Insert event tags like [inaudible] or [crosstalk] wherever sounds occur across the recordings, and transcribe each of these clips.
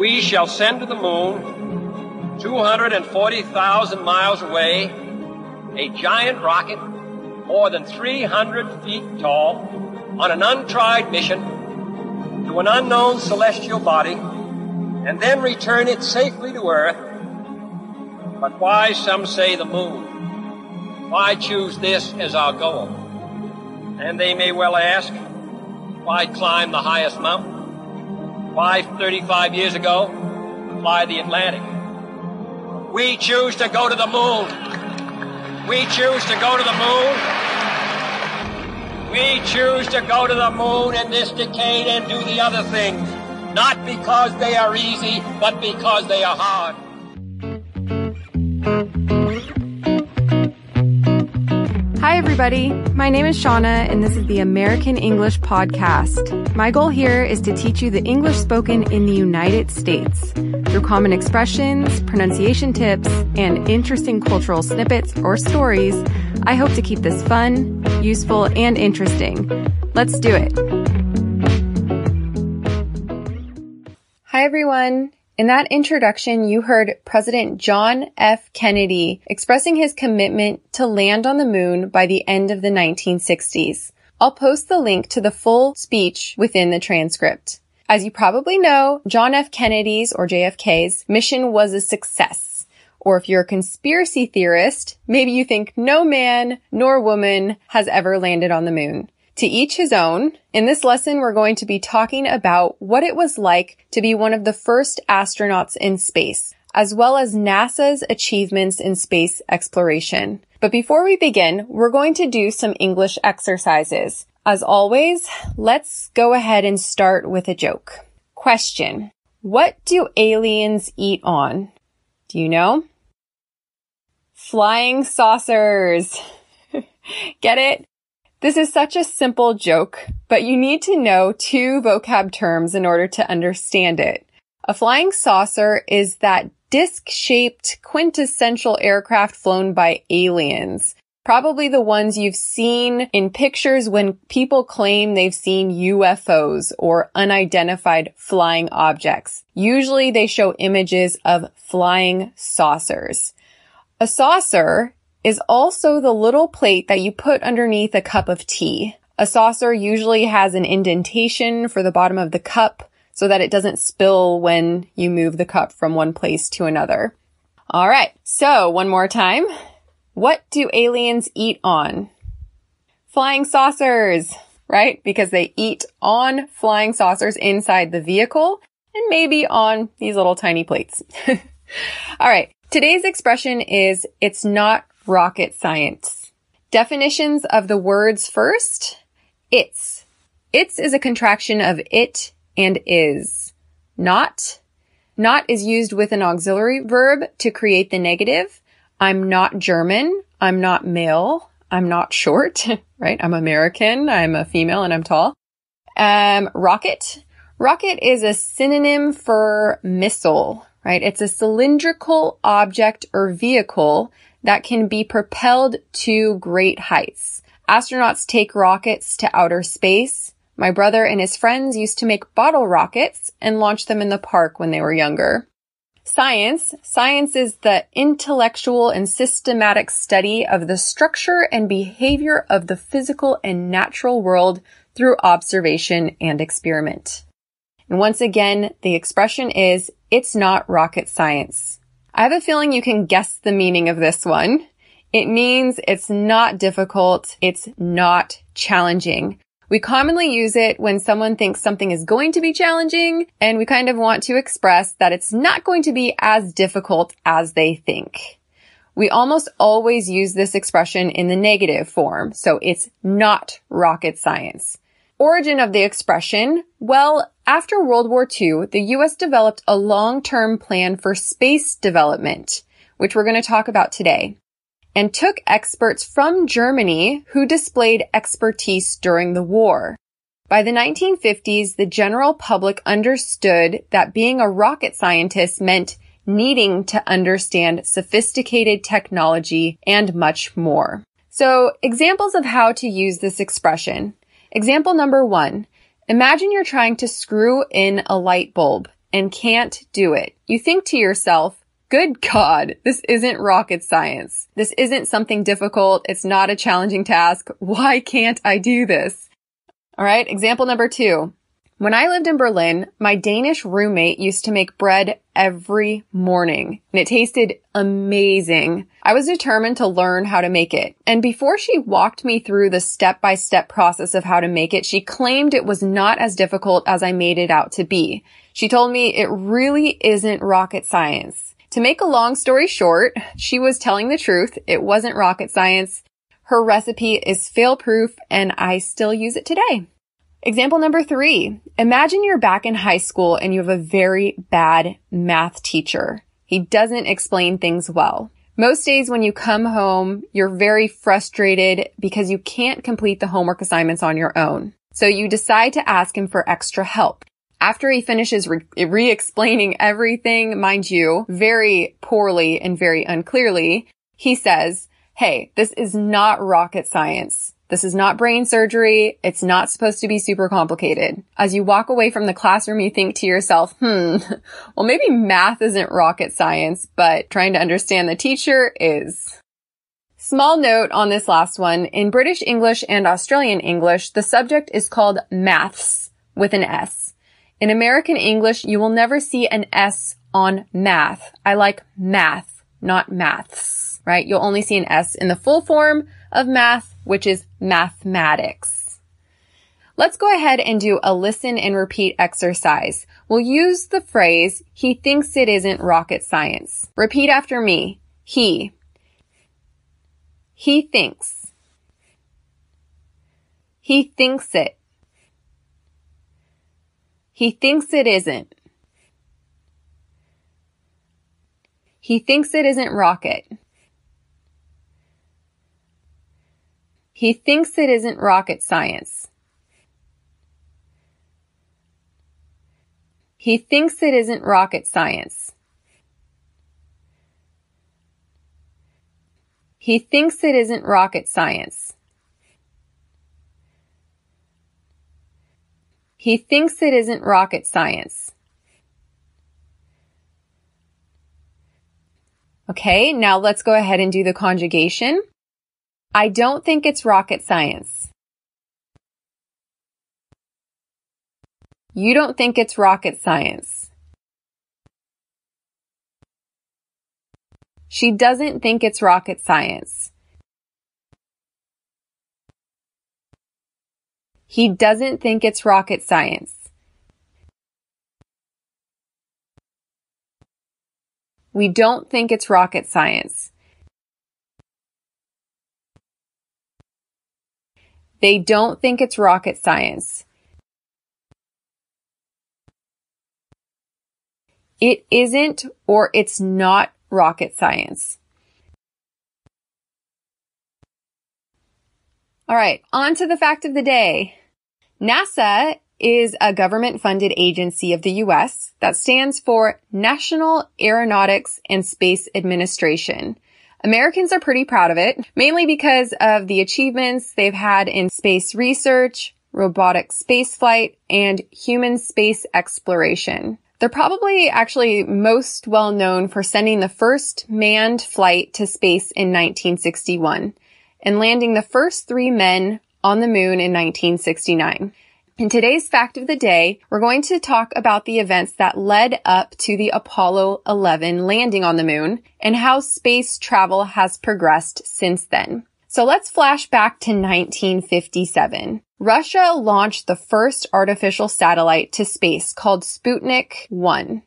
we shall send to the moon, 240,000 miles away, a giant rocket more than 300 feet tall on an untried mission to an unknown celestial body and then return it safely to Earth. But why, some say, the moon? Why choose this as our goal? And they may well ask, why climb the highest mountain? Why 35 years ago fly the Atlantic? We choose to go to the moon. We choose to go to the moon. We choose to go to the moon in this decade and do the other things. Not because they are easy, but because they are hard. Everybody. My name is Shauna, and this is the American English Podcast. My goal here is to teach you the English spoken in the United States through common expressions, pronunciation tips, and interesting cultural snippets or stories. I hope to keep this fun, useful, and interesting. Let's do it. Hi, everyone. In that introduction, you heard President John F. Kennedy expressing his commitment to land on the moon by the end of the 1960s. I'll post the link to the full speech within the transcript. As you probably know, John F. Kennedy's or JFK's mission was a success. Or if you're a conspiracy theorist, maybe you think no man nor woman has ever landed on the moon. To each his own. In this lesson, we're going to be talking about what it was like to be one of the first astronauts in space, as well as NASA's achievements in space exploration. But before we begin, we're going to do some English exercises. As always, let's go ahead and start with a joke. Question. What do aliens eat on? Do you know? Flying saucers. [laughs] Get it? This is such a simple joke, but you need to know two vocab terms in order to understand it. A flying saucer is that disc-shaped quintessential aircraft flown by aliens. Probably the ones you've seen in pictures when people claim they've seen UFOs or unidentified flying objects. Usually they show images of flying saucers. A saucer is also the little plate that you put underneath a cup of tea. A saucer usually has an indentation for the bottom of the cup so that it doesn't spill when you move the cup from one place to another. All right. So one more time. What do aliens eat on? Flying saucers, right? Because they eat on flying saucers inside the vehicle and maybe on these little tiny plates. [laughs] All right. Today's expression is it's not rocket science. Definitions of the words first. It's. It's is a contraction of it and is. Not. Not is used with an auxiliary verb to create the negative. I'm not German. I'm not male. I'm not short, [laughs] right? I'm American. I'm a female and I'm tall. Um, rocket. Rocket is a synonym for missile, right? It's a cylindrical object or vehicle that can be propelled to great heights. Astronauts take rockets to outer space. My brother and his friends used to make bottle rockets and launch them in the park when they were younger. Science. Science is the intellectual and systematic study of the structure and behavior of the physical and natural world through observation and experiment. And once again, the expression is, it's not rocket science. I have a feeling you can guess the meaning of this one. It means it's not difficult. It's not challenging. We commonly use it when someone thinks something is going to be challenging and we kind of want to express that it's not going to be as difficult as they think. We almost always use this expression in the negative form, so it's not rocket science. Origin of the expression? Well, after World War II, the US developed a long-term plan for space development, which we're going to talk about today, and took experts from Germany who displayed expertise during the war. By the 1950s, the general public understood that being a rocket scientist meant needing to understand sophisticated technology and much more. So examples of how to use this expression. Example number one. Imagine you're trying to screw in a light bulb and can't do it. You think to yourself, good God, this isn't rocket science. This isn't something difficult. It's not a challenging task. Why can't I do this? All right. Example number two. When I lived in Berlin, my Danish roommate used to make bread every morning and it tasted amazing. I was determined to learn how to make it. And before she walked me through the step by step process of how to make it, she claimed it was not as difficult as I made it out to be. She told me it really isn't rocket science. To make a long story short, she was telling the truth. It wasn't rocket science. Her recipe is fail proof and I still use it today. Example number three. Imagine you're back in high school and you have a very bad math teacher. He doesn't explain things well. Most days when you come home, you're very frustrated because you can't complete the homework assignments on your own. So you decide to ask him for extra help. After he finishes re- explaining everything, mind you, very poorly and very unclearly, he says, Hey, this is not rocket science. This is not brain surgery. It's not supposed to be super complicated. As you walk away from the classroom, you think to yourself, hmm, [laughs] well, maybe math isn't rocket science, but trying to understand the teacher is. Small note on this last one. In British English and Australian English, the subject is called maths with an S. In American English, you will never see an S on math. I like math, not maths, right? You'll only see an S in the full form of math, which is mathematics. Let's go ahead and do a listen and repeat exercise. We'll use the phrase, he thinks it isn't rocket science. Repeat after me. He. He thinks. He thinks it. He thinks it isn't. He thinks it isn't rocket. He thinks it isn't rocket science. He thinks it isn't rocket science. He thinks it isn't rocket science. He thinks it isn't rocket science. Okay, now let's go ahead and do the conjugation. I don't think it's rocket science. You don't think it's rocket science. She doesn't think it's rocket science. He doesn't think it's rocket science. We don't think it's rocket science. They don't think it's rocket science. It isn't or it's not rocket science. All right, on to the fact of the day. NASA is a government funded agency of the US that stands for National Aeronautics and Space Administration. Americans are pretty proud of it, mainly because of the achievements they've had in space research, robotic spaceflight, and human space exploration. They're probably actually most well known for sending the first manned flight to space in 1961 and landing the first three men on the moon in 1969. In today's fact of the day, we're going to talk about the events that led up to the Apollo 11 landing on the moon and how space travel has progressed since then. So let's flash back to 1957. Russia launched the first artificial satellite to space called Sputnik 1.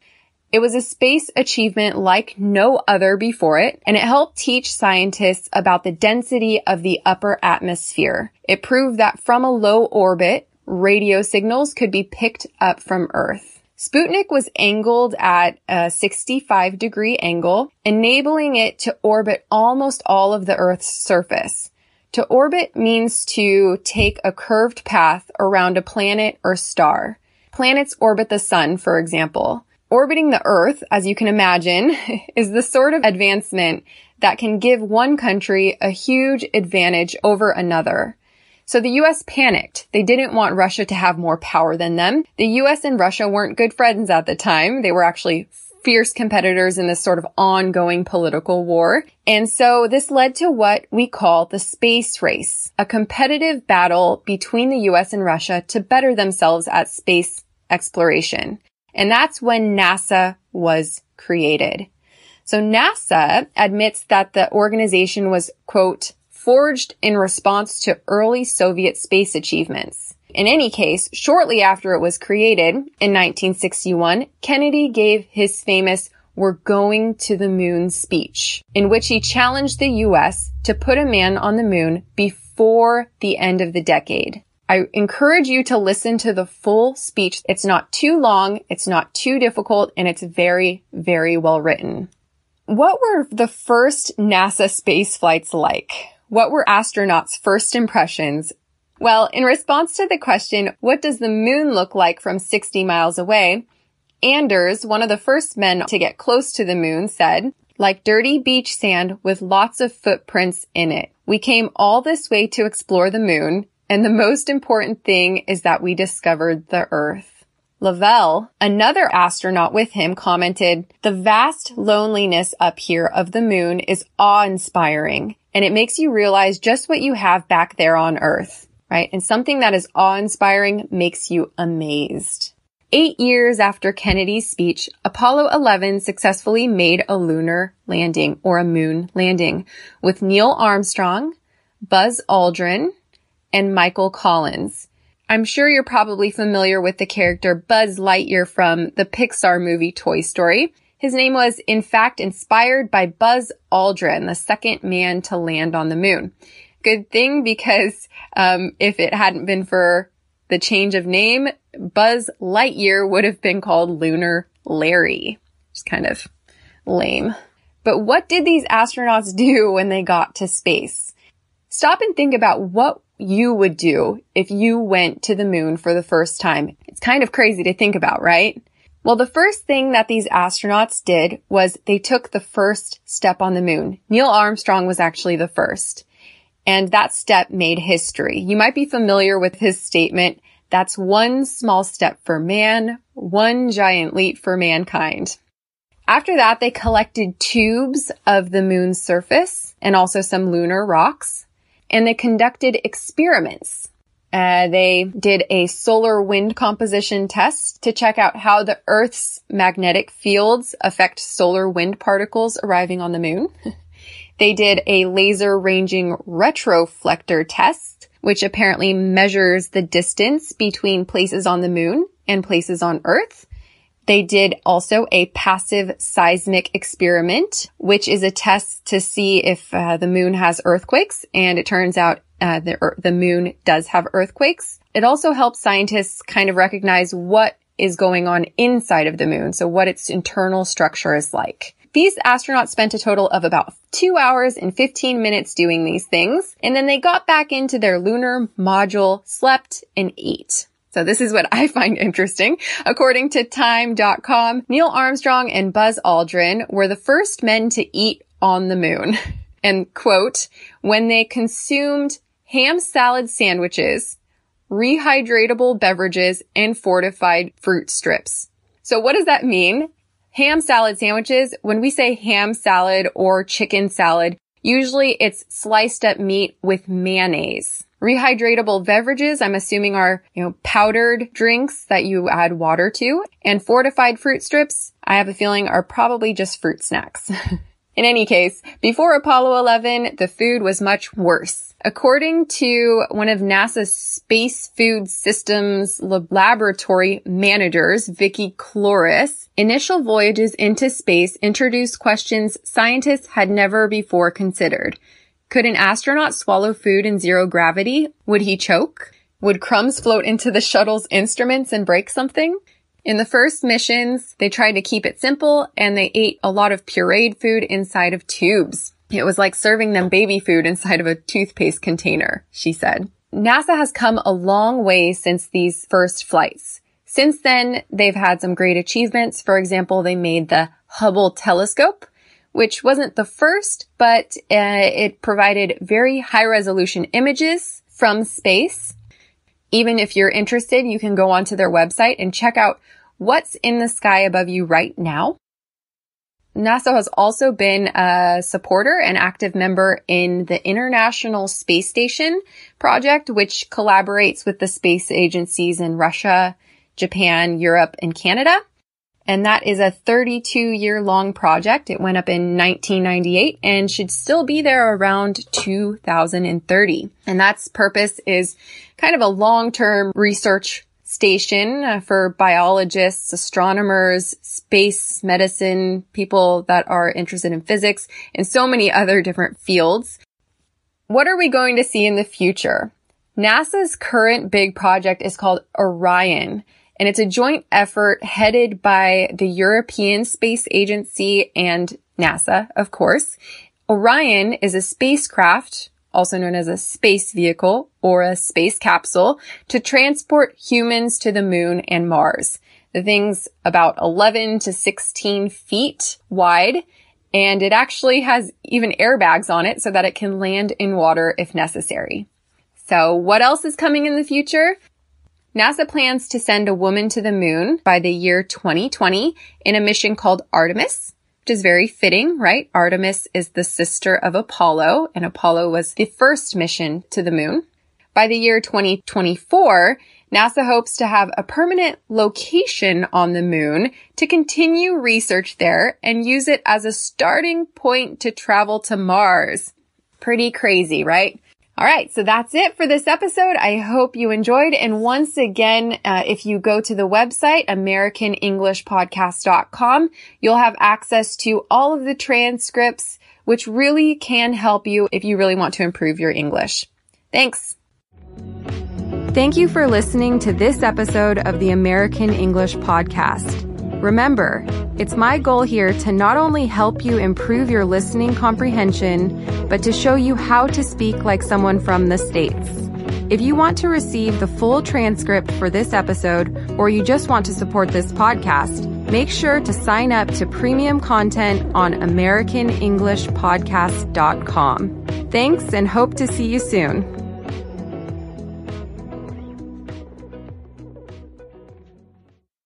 It was a space achievement like no other before it, and it helped teach scientists about the density of the upper atmosphere. It proved that from a low orbit, radio signals could be picked up from Earth. Sputnik was angled at a 65 degree angle, enabling it to orbit almost all of the Earth's surface. To orbit means to take a curved path around a planet or star. Planets orbit the sun, for example. Orbiting the Earth, as you can imagine, [laughs] is the sort of advancement that can give one country a huge advantage over another. So the US panicked. They didn't want Russia to have more power than them. The US and Russia weren't good friends at the time. They were actually fierce competitors in this sort of ongoing political war. And so this led to what we call the space race, a competitive battle between the US and Russia to better themselves at space exploration. And that's when NASA was created. So NASA admits that the organization was, quote, forged in response to early Soviet space achievements. In any case, shortly after it was created in 1961, Kennedy gave his famous we're going to the moon speech in which he challenged the US to put a man on the moon before the end of the decade. I encourage you to listen to the full speech. It's not too long, it's not too difficult, and it's very, very well written. What were the first NASA space flights like? What were astronauts' first impressions? Well, in response to the question, what does the moon look like from 60 miles away? Anders, one of the first men to get close to the moon, said, like dirty beach sand with lots of footprints in it. We came all this way to explore the moon, and the most important thing is that we discovered the Earth. Lovell, another astronaut with him, commented, the vast loneliness up here of the moon is awe-inspiring and it makes you realize just what you have back there on Earth, right? And something that is awe-inspiring makes you amazed. Eight years after Kennedy's speech, Apollo 11 successfully made a lunar landing or a moon landing with Neil Armstrong, Buzz Aldrin, and Michael Collins. I'm sure you're probably familiar with the character Buzz Lightyear from the Pixar movie Toy Story. His name was, in fact, inspired by Buzz Aldrin, the second man to land on the moon. Good thing because um, if it hadn't been for the change of name, Buzz Lightyear would have been called Lunar Larry. Just kind of lame. But what did these astronauts [laughs] do when they got to space? Stop and think about what you would do if you went to the moon for the first time. It's kind of crazy to think about, right? Well, the first thing that these astronauts did was they took the first step on the moon. Neil Armstrong was actually the first. And that step made history. You might be familiar with his statement, that's one small step for man, one giant leap for mankind. After that, they collected tubes of the moon's surface and also some lunar rocks, and they conducted experiments uh, they did a solar wind composition test to check out how the Earth's magnetic fields affect solar wind particles arriving on the moon. [laughs] they did a laser ranging retroflector test, which apparently measures the distance between places on the moon and places on Earth. They did also a passive seismic experiment, which is a test to see if uh, the moon has earthquakes. And it turns out uh, the, the moon does have earthquakes. It also helps scientists kind of recognize what is going on inside of the moon. So what its internal structure is like. These astronauts spent a total of about two hours and 15 minutes doing these things. And then they got back into their lunar module, slept and ate. So this is what [laughs] I find interesting. According to time.com, Neil Armstrong and Buzz Aldrin were the first men to eat on the moon. [laughs] And quote, when they consumed ham salad sandwiches, rehydratable beverages, and fortified fruit strips. So what does that mean? Ham salad sandwiches, when we say ham salad or chicken salad, usually it's sliced up meat with mayonnaise. Rehydratable beverages, I'm assuming are, you know, powdered drinks that you add water to. And fortified fruit strips, I have a feeling are probably just fruit snacks. [laughs] In any case, before Apollo 11, the food was much worse. According to one of NASA's Space Food Systems laboratory managers, Vickie Kloeris, initial voyages into space introduced questions scientists had never before considered. Could an astronaut swallow food in zero gravity? Would he choke? Would crumbs float into the shuttle's instruments and break something? In the first missions, they tried to keep it simple and they ate a lot of pureed food inside of tubes. It was like serving them baby food inside of a toothpaste container, she said. NASA has come a long way since these first flights. Since then, they've had some great achievements. For example, they made the Hubble telescope, which wasn't the first, but uh, it provided very high resolution images from space. Even if you're interested, you can go onto their website and check out what's in the sky above you right now. NASA has also been a supporter and active member in the International Space Station project, which collaborates with the space agencies in Russia, Japan, Europe, and Canada. And that is a 32 year long project. It went up in 1998 and should still be there around 2030. And that's purpose is kind of a long term research station uh, for biologists, astronomers, space medicine, people that are interested in physics, and so many other different fields. What are we going to see in the future? NASA's current big project is called Orion, and it's a joint effort headed by the European Space Agency and NASA, of course. Orion is a spacecraft also known as a space vehicle or a space capsule, to transport humans to the moon and Mars. The thing's about 11 to 16 feet wide, and it actually has even airbags on it so that it can land in water if necessary. So what else is coming in the future? NASA plans to send a woman to the moon by the year 2020 in a mission called Artemis which is very fitting, right? Artemis is the sister of Apollo, and Apollo was the first mission to the moon. By the year 2024, NASA hopes to have a permanent location on the moon to continue research there and use it as a starting point to travel to Mars. Pretty crazy, right? All right. So that's it for this episode. I hope you enjoyed. And once again, uh, if you go to the website, AmericanEnglishPodcast.com, you'll have access to all of the transcripts, which really can help you if you really want to improve your English. Thanks. Thank you for listening to this episode of the American English Podcast. Remember, it's my goal here to not only help you improve your listening comprehension, but to show you how to speak like someone from the States. If you want to receive the full transcript for this episode, or you just want to support this podcast, make sure to sign up to premium content on AmericanEnglishPodcast.com. Thanks and hope to see you soon.